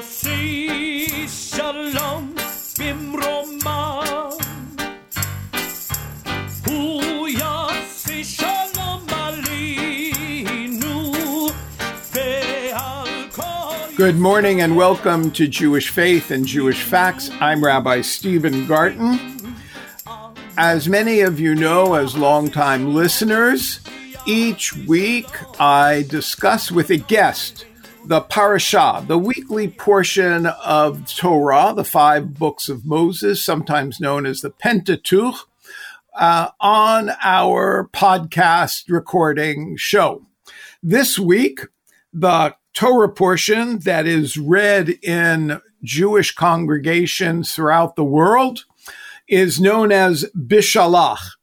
יוסי שלום במרומה הוא יוסי שלום עלינו ועל כל Good morning and welcome to Jewish Faith and Jewish Facts. I'm Rabbi Stephen Garten. As many of you know, as longtime listeners, each week I discuss with a guest the parashah, the weekly portion of Torah, the five books of Moses, sometimes known as the Pentateuch, uh, on our podcast recording show. This week, the Torah portion that is read in Jewish congregations throughout the world is known as Beshalach.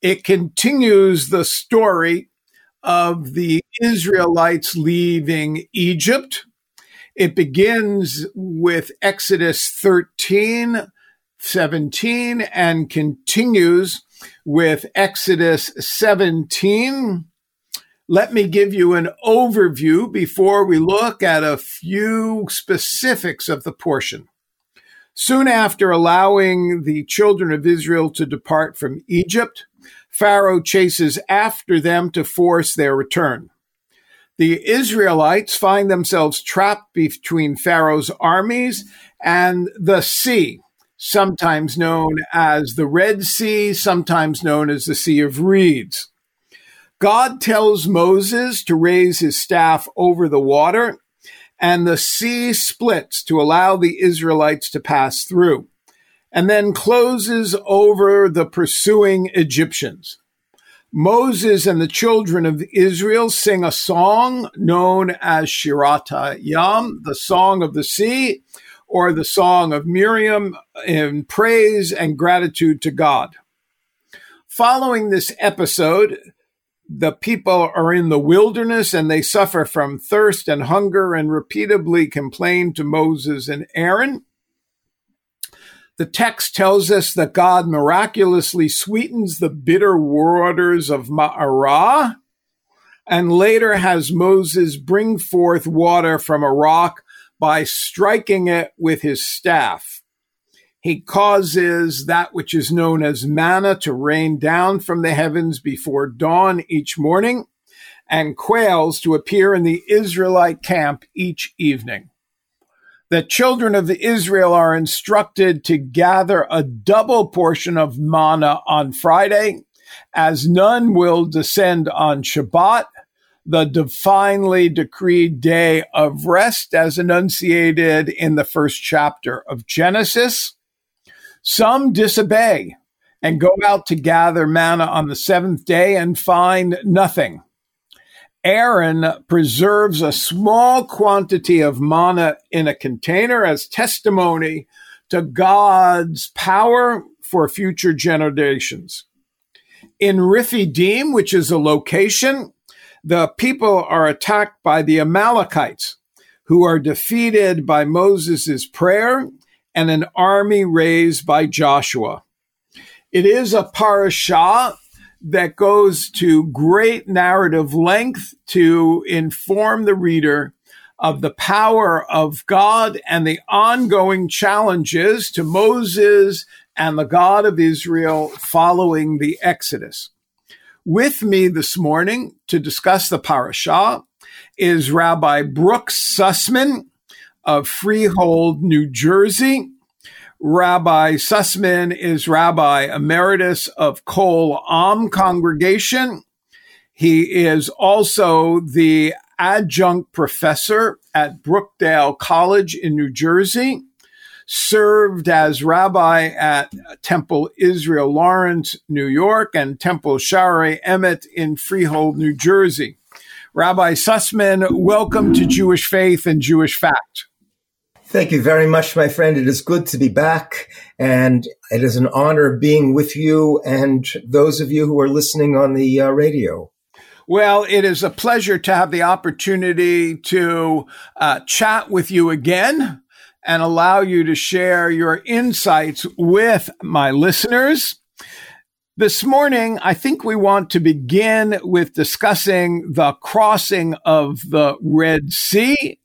It continues the story of the Israelites leaving Egypt. It begins with Exodus 13, 17, and continues with Exodus 17. Let me give you an overview before we look at a few specifics of the portion. Soon after allowing the children of Israel to depart from Egypt, Pharaoh chases after them to force their return. The Israelites find themselves trapped between Pharaoh's armies and the sea, sometimes known as the Red Sea, sometimes known as the Sea of Reeds. God tells Moses to raise his staff over the water, and the sea splits to allow the Israelites to pass through and then closes over the pursuing Egyptians. Moses and the children of Israel sing a song known as Shirat Yam, the song of the sea, or the song of Miriam in praise and gratitude to God. Following this episode, the people are in the wilderness and they suffer from thirst and hunger and repeatedly complain to Moses and Aaron. The text tells us that God miraculously sweetens the bitter waters of Ma'arah and later has Moses bring forth water from a rock by striking it with his staff. He causes that which is known as manna to rain down from the heavens before dawn each morning and quails to appear in the Israelite camp each evening the children of Israel are instructed to gather a double portion of manna on Friday, as none will descend on Shabbat, the divinely decreed day of rest as enunciated in the first chapter of Genesis. Some disobey and go out to gather manna on the seventh day and find nothing. Aaron preserves a small quantity of manna in a container as testimony to God's power for future generations. In Rephidim, which is a location, the people are attacked by the Amalekites, who are defeated by Moses' prayer and an army raised by Joshua. It is a parashah that goes to great narrative length to inform the reader of the power of God and the ongoing challenges to Moses and the God of Israel following the Exodus. With me this morning to discuss the parashah is Rabbi Brooks Sussman of Freehold, New Jersey. Rabbi Sussman is Rabbi Emeritus of Kol Am Congregation. He is also the adjunct professor at Brookdale College in New Jersey, served as rabbi at Temple Israel Lawrence, New York, and Temple Shaarei Emet in Freehold, New Jersey. Rabbi Sussman, welcome to Jewish Faith and Jewish Fact. Thank you very much, my friend. It is good to be back, and it is an honor being with you and those of you who are listening on the uh, radio. Well, it is a pleasure to have the opportunity to uh, chat with you again and allow you to share your insights with my listeners. This morning, I think we want to begin with discussing the crossing of the Red Sea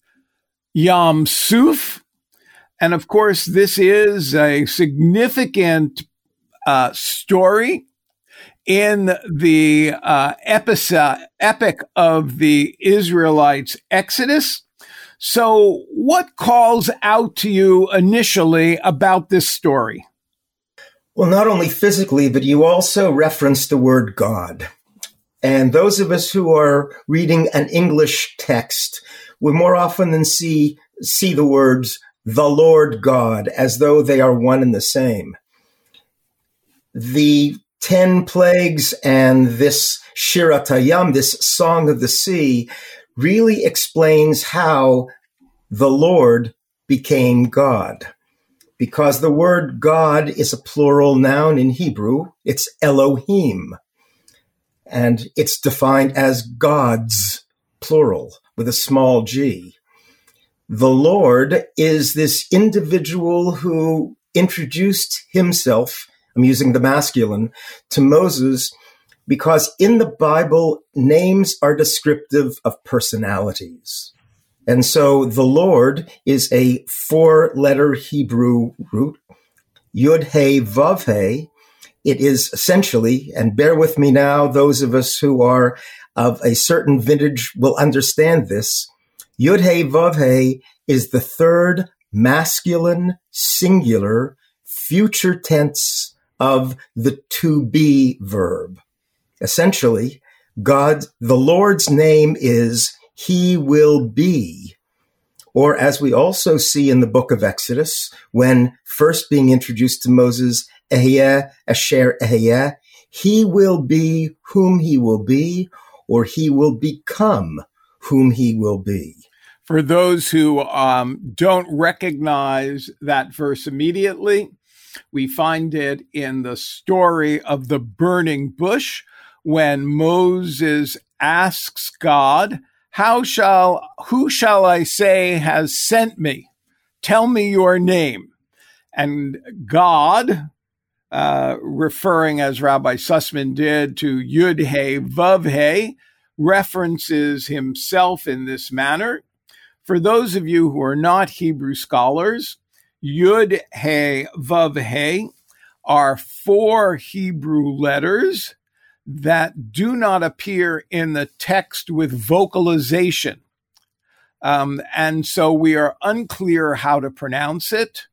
Yam Suf. And of course, this is a significant uh, story in the uh, episode, epic of the Israelites' Exodus. So, what calls out to you initially about this story? Well, not only physically, but you also reference the word God. And those of us who are reading an English text would more often than see, see the words the Lord God as though they are one and the same. The 10 plagues and this Shirat Hayam, this song of the sea, really explains how the Lord became God. Because the word God is a plural noun in Hebrew, it's Elohim. And it's defined as gods, plural, with a small g. The Lord is this individual who introduced himself, I'm using the masculine, to Moses because in the Bible, names are descriptive of personalities. And so the Lord is a four letter Hebrew root, Yud He Vav He. It is essentially, and bear with me now, those of us who are of a certain vintage will understand this. Yud He Vav He is the third masculine singular future tense of the to be verb. Essentially, God, the Lord's name is He will be. Or as we also see in the book of Exodus, when first being introduced to Moses, Ehyeh, Asher Ehyeh, He will be whom He will be, or He will become whom He will be for those who um, don't recognize that verse immediately, we find it in the story of the burning bush when Moses asks God, how shall, who shall I say has sent me? Tell me your name. And God, uh, referring as Rabbi Sussman did to Yud He Vav He, references himself in this manner for those of you who are not Hebrew scholars, Yud He Vav He are four Hebrew letters that do not appear in the text with vocalization. Um, and so we are unclear how to pronounce it.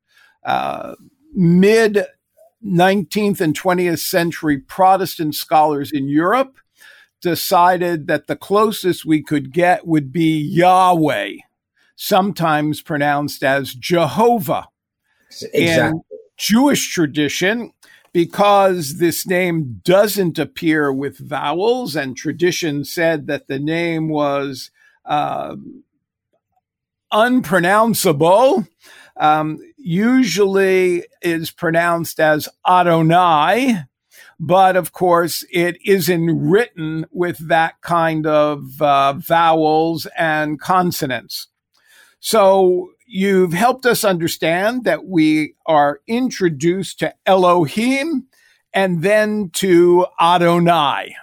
Uh, Mid 19th and 20th century Protestant scholars in Europe decided that the closest we could get would be Yahweh sometimes pronounced as Jehovah. Exactly. In Jewish tradition, because this name doesn't appear with vowels, and tradition said that the name was uh, unpronounceable, um, usually is pronounced as Adonai, but of course it isn't written with that kind of uh, vowels and consonants. So you've helped us understand that we are introduced to Elohim and then to Adonai.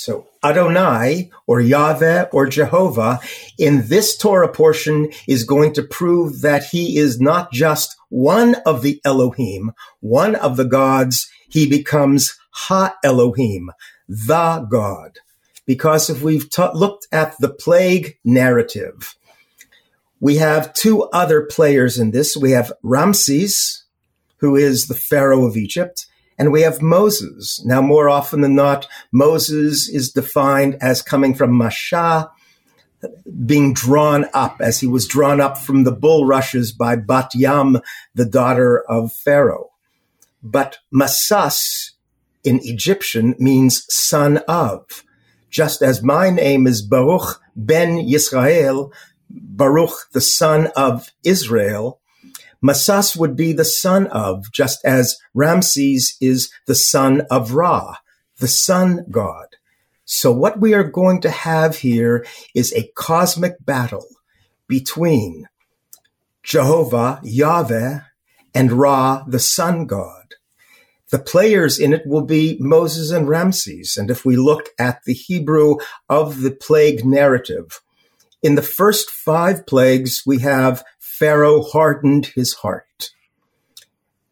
So Adonai or Yahweh or Jehovah in this Torah portion is going to prove that he is not just one of the Elohim, one of the gods. He becomes Ha Elohim, the God. Because if we've ta- looked at the plague narrative, we have two other players in this. We have Ramses, who is the Pharaoh of Egypt, and we have Moses. Now, more often than not, Moses is defined as coming from Masha, being drawn up as he was drawn up from the bulrushes by Bat Yam, the daughter of Pharaoh. But Masas in Egyptian means son of. Just as my name is Baruch ben Yisrael, Baruch, the son of Israel, Masas would be the son of, just as Ramses is the son of Ra, the sun god. So what we are going to have here is a cosmic battle between Jehovah, Yahweh, and Ra, the sun god. The players in it will be Moses and Ramses. And if we look at the Hebrew of the plague narrative, In the first five plagues, we have Pharaoh hardened his heart.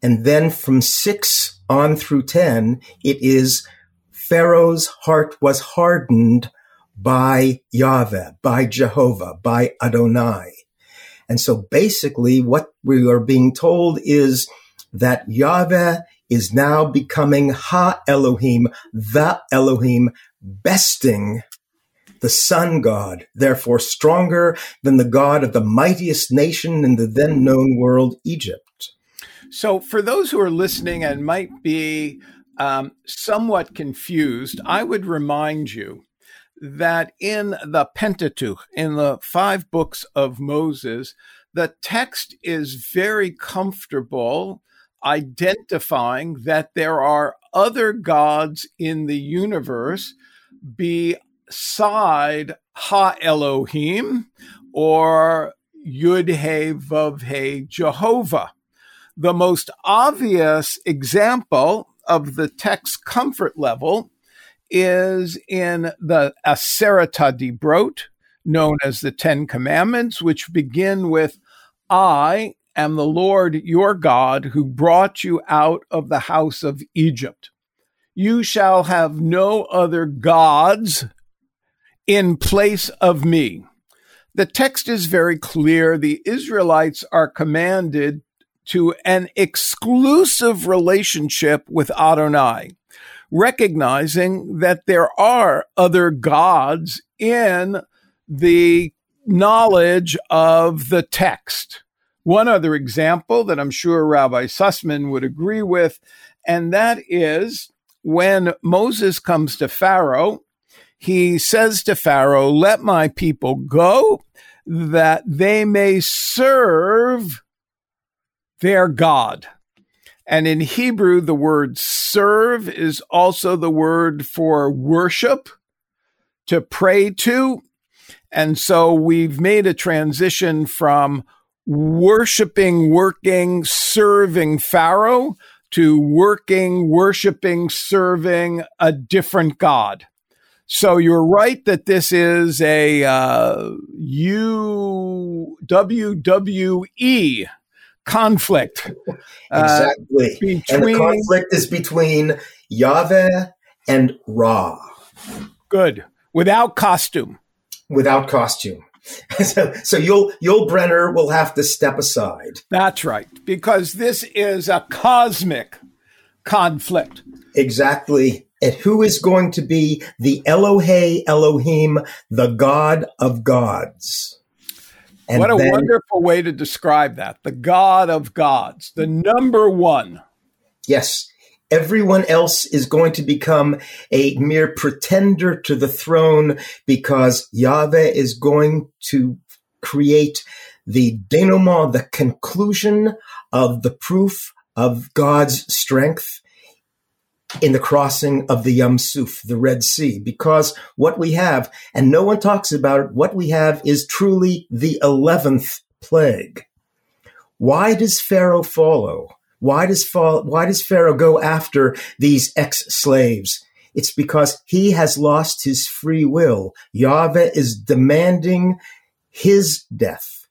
And then from six on through 10, it is Pharaoh's heart was hardened by Yahweh, by Jehovah, by Adonai. And so basically what we are being told is that Yahweh is now becoming Ha Elohim, the Elohim, besting the sun god, therefore stronger than the god of the mightiest nation in the then known world, Egypt. So, for those who are listening and might be um, somewhat confused, I would remind you that in the Pentateuch, in the five books of Moses, the text is very comfortable identifying that there are other gods in the universe beside Ha Elohim or Yud He Vav He Jehovah. The most obvious example of the text comfort level is in the Aseret HaDibrot, known as the Ten Commandments, which begin with I am the Lord your God who brought you out of the house of Egypt. You shall have no other gods in place of me. The text is very clear. The Israelites are commanded to an exclusive relationship with Adonai, recognizing that there are other gods in the knowledge of the text. One other example that I'm sure Rabbi Sussman would agree with, and that is when Moses comes to Pharaoh, he says to Pharaoh, Let my people go that they may serve their God. And in Hebrew, the word serve is also the word for worship, to pray to. And so we've made a transition from worshiping, working, serving Pharaoh to working, worshiping, serving a different God. So you're right that this is a uh, U WWE conflict. Uh, exactly. Between, and the conflict is between Yahweh and Ra. Good. Without costume. Without costume. so, so Yul Yul Brynner will have to step aside. That's right, because this is a cosmic conflict. Exactly. And who is going to be the Elohe Elohim, the God of gods? And what a then, wonderful way to describe that. The God of gods, the number one. Yes. Everyone else is going to become a mere pretender to the throne because Yahweh is going to create the denouement, the conclusion of the proof of God's strength in the crossing of the Yam Suf, the Red Sea, because what we have, and no one talks about it, what we have is truly the 11th plague. Why does Pharaoh follow? Why does, why does Pharaoh go after these ex-slaves? It's because he has lost his free will. Yahweh is demanding his death.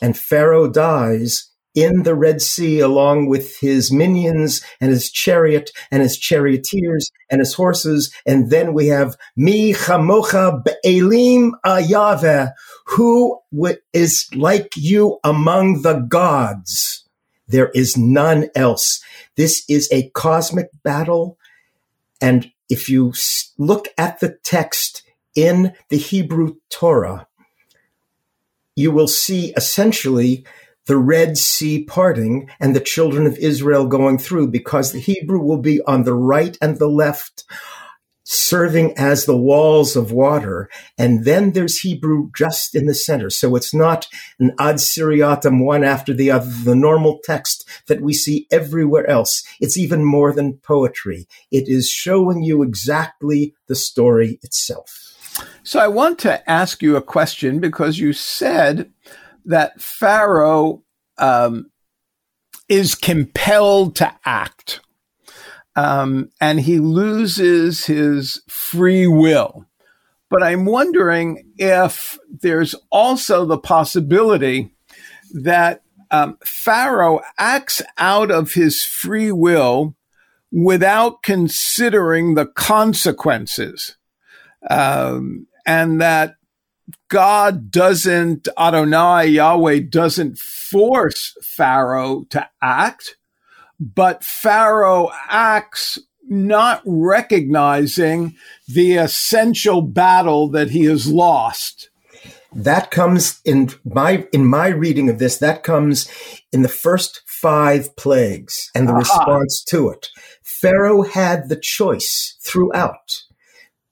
And Pharaoh dies in the Red Sea along with his minions and his chariot and his charioteers and his horses. And then we have Mi Chamocha Be'elim Ayave, who is like you among the gods. There is none else. This is a cosmic battle. And if you look at the text in the Hebrew Torah, you will see essentially the Red Sea parting and the children of Israel going through because the Hebrew will be on the right and the left serving as the walls of water. And then there's Hebrew just in the center. So it's not an ad seriatim one after the other, the normal text that we see everywhere else. It's even more than poetry. It is showing you exactly the story itself. So I want to ask you a question because you said that Pharaoh um, is compelled to act. Um, and he loses his free will. But I'm wondering if there's also the possibility that um, Pharaoh acts out of his free will without considering the consequences. Um, and that God doesn't, Adonai, Yahweh doesn't force Pharaoh to act, but Pharaoh acts not recognizing the essential battle that he has lost. That comes in my in my reading of this. That comes in the first five plagues and the Aha. response to it. Pharaoh had the choice throughout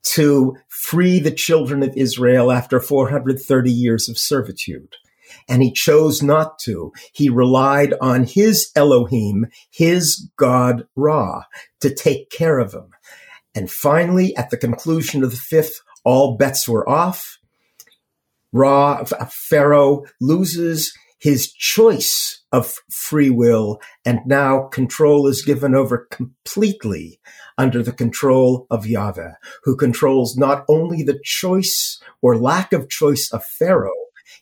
to free the children of Israel after 430 years of servitude. And he chose not to. He relied on his Elohim, his God Ra, to take care of him. And finally, at the conclusion of the fifth, all bets were off. Ra, Pharaoh loses his choice of free will, and now control is given over completely under the control of Yahweh, who controls not only the choice or lack of choice of Pharaoh,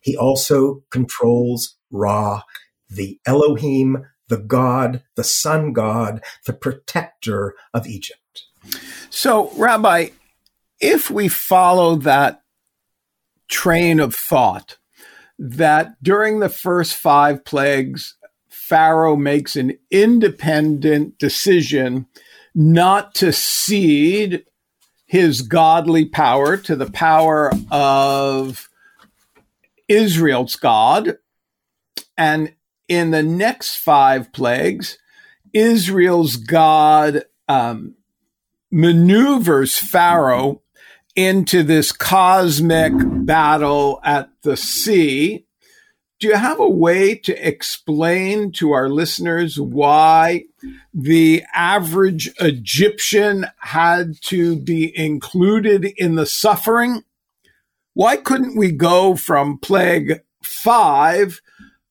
he also controls Ra, the Elohim, the God, the sun god, the protector of Egypt. So, Rabbi, if we follow that train of thought, that during the first five plagues, Pharaoh makes an independent decision not to cede his godly power to the power of Israel's God. And in the next five plagues, Israel's God um, maneuvers Pharaoh into this cosmic battle at the sea do you have a way to explain to our listeners why the average Egyptian had to be included in the suffering? Why couldn't we go from plague five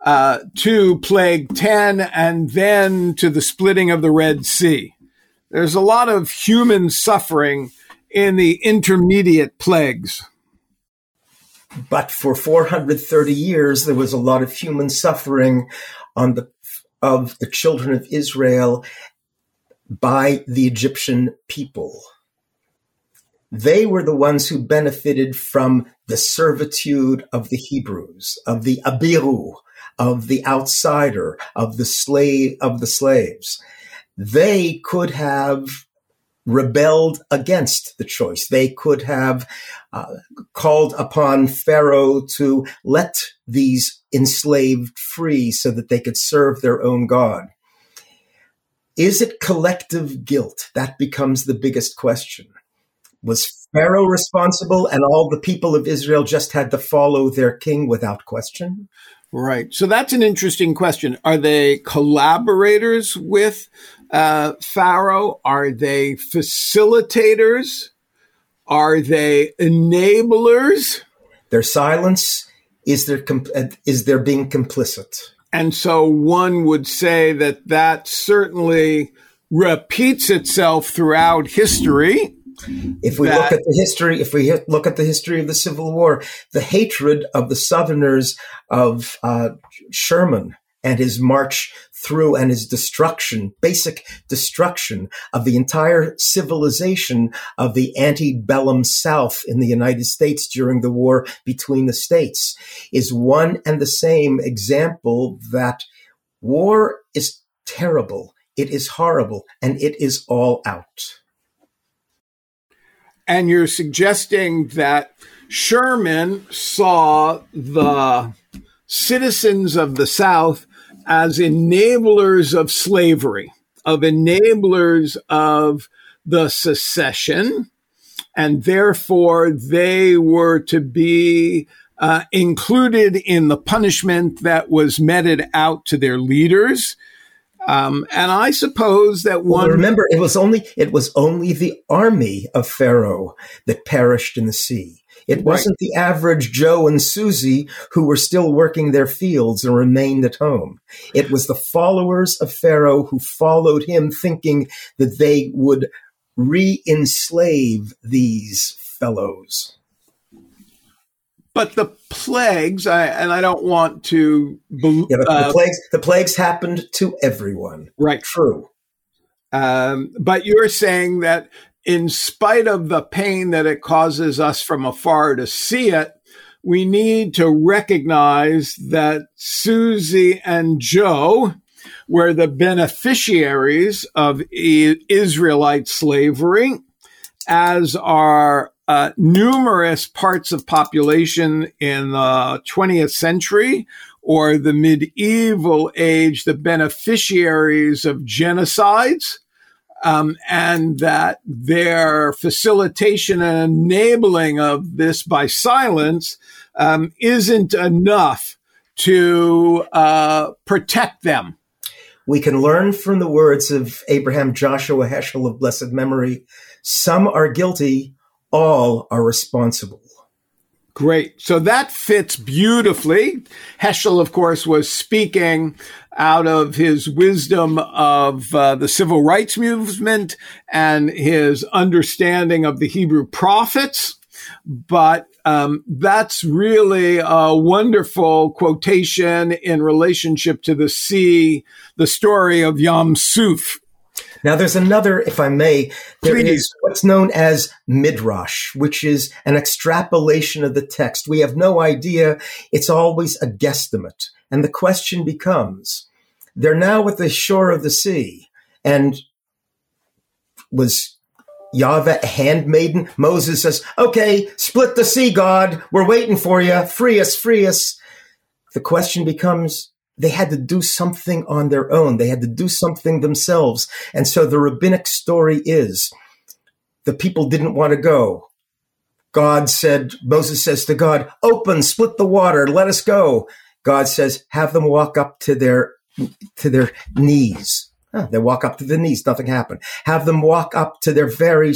uh, to plague 10 and then to the splitting of the Red Sea? There's a lot of human suffering in the intermediate plagues. But for 430 years, there was a lot of human suffering on the, of the children of Israel by the Egyptian people. They were the ones who benefited from the servitude of the Hebrews, of the Abiru, of the outsider, of the slave, of the slaves. They could have rebelled against the choice. They could have uh, called upon Pharaoh to let these enslaved free so that they could serve their own God. Is it collective guilt? That becomes the biggest question. Was Pharaoh responsible and all the people of Israel just had to follow their king without question? Right. So that's an interesting question. Are they collaborators with uh, Pharaoh? Are they facilitators? Are they enablers? Their silence is their comp- is their being complicit. And so one would say that that certainly repeats itself throughout history. If we that, look at the history, if we look at the history of the Civil War, the hatred of the Southerners of uh, Sherman and his march through and his destruction, basic destruction of the entire civilization of the antebellum South in the United States during the war between the states is one and the same example that war is terrible. It is horrible and it is all out. And you're suggesting that Sherman saw the citizens of the South as enablers of slavery, of enablers of the secession, and therefore they were to be uh, included in the punishment that was meted out to their leaders. Um, and I suppose that one. Well, remember, it was only it was only the army of Pharaoh that perished in the sea. It wasn't the average Joe and Susie who were still working their fields and remained at home. It was the followers of Pharaoh who followed him thinking that they would re enslave these fellows. but the plagues, I, and I don't want to. Be, Yeah, but uh, the plagues the plagues happened to everyone. right. True. Um, but you're saying that in spite of the pain that it causes us from afar to see it, we need to recognize that Susie and Joe were the beneficiaries of Israelite slavery, as are uh, numerous parts of population in the 20th century or the medieval age, the beneficiaries of genocides, um, and that their facilitation and enabling of this by silence um, isn't enough to uh, protect them. We can learn from the words of Abraham Joshua Heschel of blessed memory. Some are guilty, all are responsible. Great. So that fits beautifully. Heschel, of course, was speaking out of his wisdom of uh, the civil rights movement and his understanding of the Hebrew prophets. But um, that's really a wonderful quotation in relationship to the sea, the story of Yam Suf. Now, there's another, if I may, there is what's known as midrash, which is an extrapolation of the text. We have no idea. It's always a guesstimate. And the question becomes, they're now at the shore of the sea and was Yahweh a handmaiden? Moses says, okay, split the sea, God. We're waiting for you. Free us, free us. The question becomes, they had to do something on their own. They had to do something themselves. And so the rabbinic story is the people didn't want to go. God said, Moses says to God, open, split the water, let us go. God says, have them walk up to their, to their knees. Huh, they walk up to the knees, nothing happened. Have them walk up to their very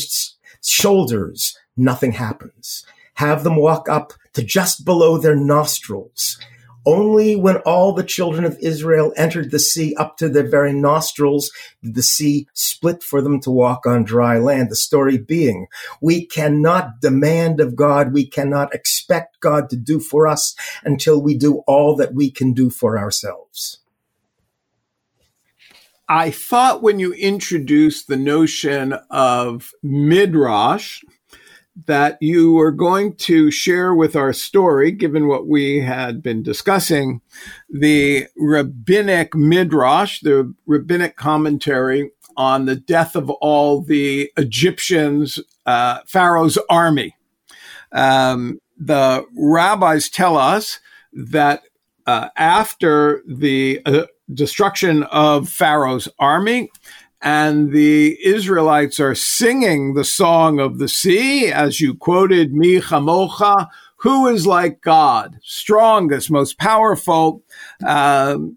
shoulders, nothing happens. Have them walk up to just below their nostrils. Only when all the children of Israel entered the sea up to their very nostrils did the sea split for them to walk on dry land. The story being, we cannot demand of God, we cannot expect God to do for us until we do all that we can do for ourselves. I thought when you introduced the notion of midrash that you were going to share with our story, given what we had been discussing, the rabbinic midrash, the rabbinic commentary on the death of all the Egyptians, uh, Pharaoh's army. Um, the rabbis tell us that uh, after the uh, destruction of Pharaoh's army, and the Israelites are singing the song of the sea, as you quoted, Mi Chamocha, who is like God, strongest, most powerful. Um,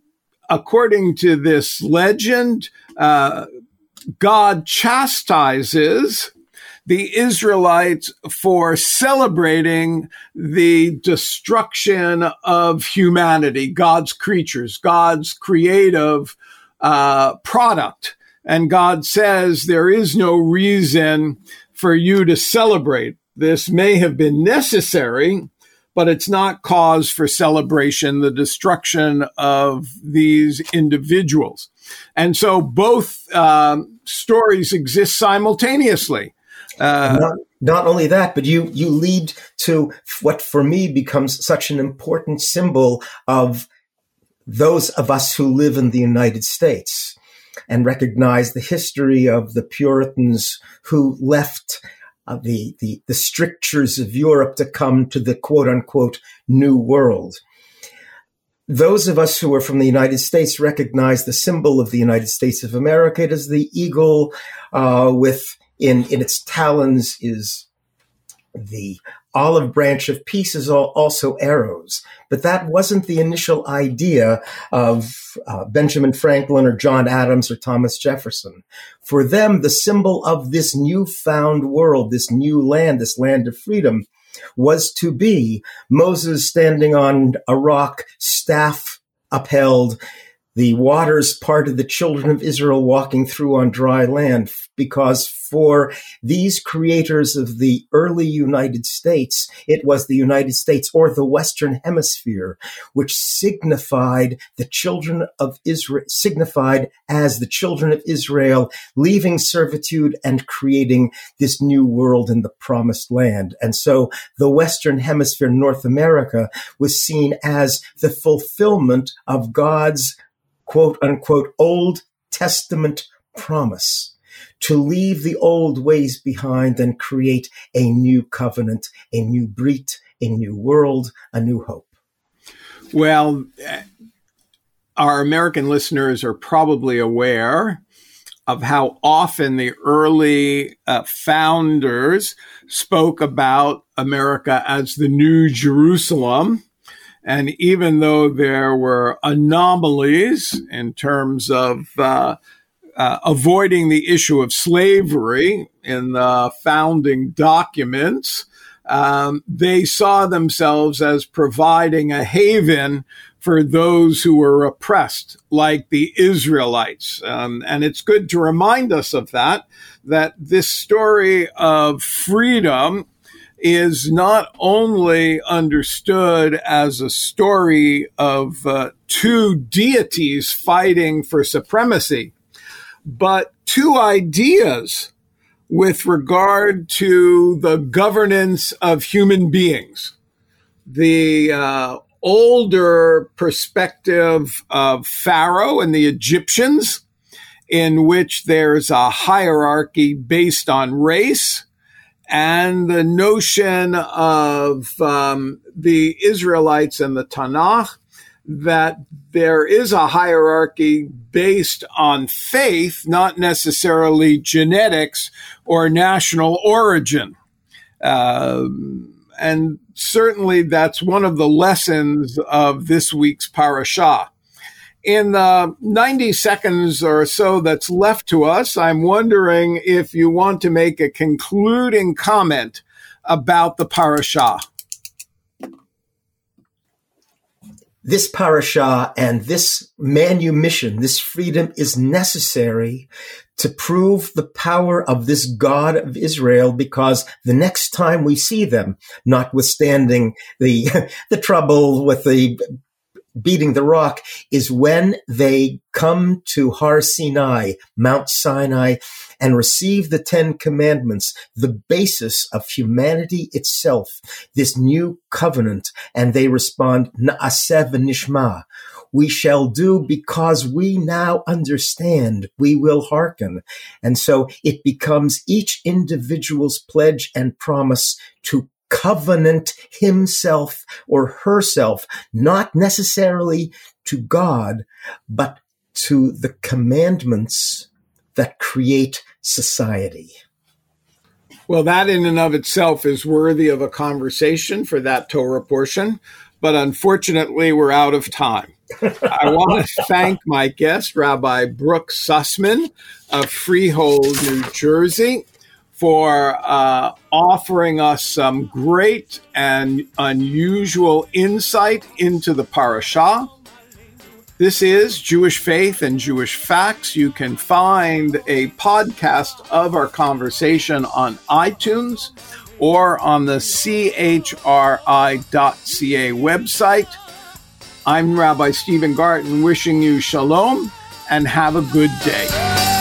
according to this legend, uh, God chastises the Israelites for celebrating the destruction of humanity, God's creatures, God's creative uh, product. And God says there is no reason for you to celebrate. This may have been necessary, but it's not cause for celebration, the destruction of these individuals. And so both um, stories exist simultaneously. Uh, not, not only that, but you you lead to what for me becomes such an important symbol of those of us who live in the United States and recognize the history of the Puritans who left uh, the, the the strictures of Europe to come to the quote unquote New World. Those of us who are from the United States recognize the symbol of the United States of America. It is the eagle uh, with in in its talons is the olive branch of peace is also arrows. But that wasn't the initial idea of uh, Benjamin Franklin or John Adams or Thomas Jefferson. For them, the symbol of this newfound world, this new land, this land of freedom, was to be Moses standing on a rock, staff upheld, the waters parted the children of Israel walking through on dry land because for these creators of the early United States, it was the United States or the Western Hemisphere, which signified the children of Israel, signified as the children of Israel leaving servitude and creating this new world in the promised land. And so the Western Hemisphere, North America, was seen as the fulfillment of God's quote unquote Old Testament promise to leave the old ways behind and create a new covenant, a new Brit, a new world, a new hope. Well, our American listeners are probably aware of how often the early uh, founders spoke about America as the New Jerusalem. And even though there were anomalies in terms of uh, uh, avoiding the issue of slavery in the founding documents, um, they saw themselves as providing a haven for those who were oppressed, like the Israelites. Um, and it's good to remind us of that, that this story of freedom is not only understood as a story of uh, two deities fighting for supremacy, but two ideas with regard to the governance of human beings. The uh, older perspective of Pharaoh and the Egyptians, in which there's a hierarchy based on race and the notion of um, the Israelites and the Tanakh that there is a hierarchy based on faith, not necessarily genetics or national origin. Um, and certainly that's one of the lessons of this week's parashah in the 90 seconds or so that's left to us, I'm wondering if you want to make a concluding comment about the parashah. This parashah and this manumission, this freedom is necessary to prove the power of this God of Israel because the next time we see them, notwithstanding the, the trouble with the beating the rock is when they come to Har Sinai, Mount Sinai, and receive the Ten Commandments, the basis of humanity itself, this new covenant, and they respond, Na'aseh nishma. We shall do because we now understand. We will hearken. And so it becomes each individual's pledge and promise to covenant himself or herself, not necessarily to God, but to the commandments that create society. Well, that in and of itself is worthy of a conversation for that Torah portion, but unfortunately, we're out of time. I want to thank my guest, Rabbi Brooks Sussman of Freehold, New Jersey for uh, offering us some great and unusual insight into the parashah. This is Jewish Faith and Jewish Facts. You can find a podcast of our conversation on iTunes or on the chri.ca website. I'm Rabbi Stephen Garten wishing you shalom and have a good day.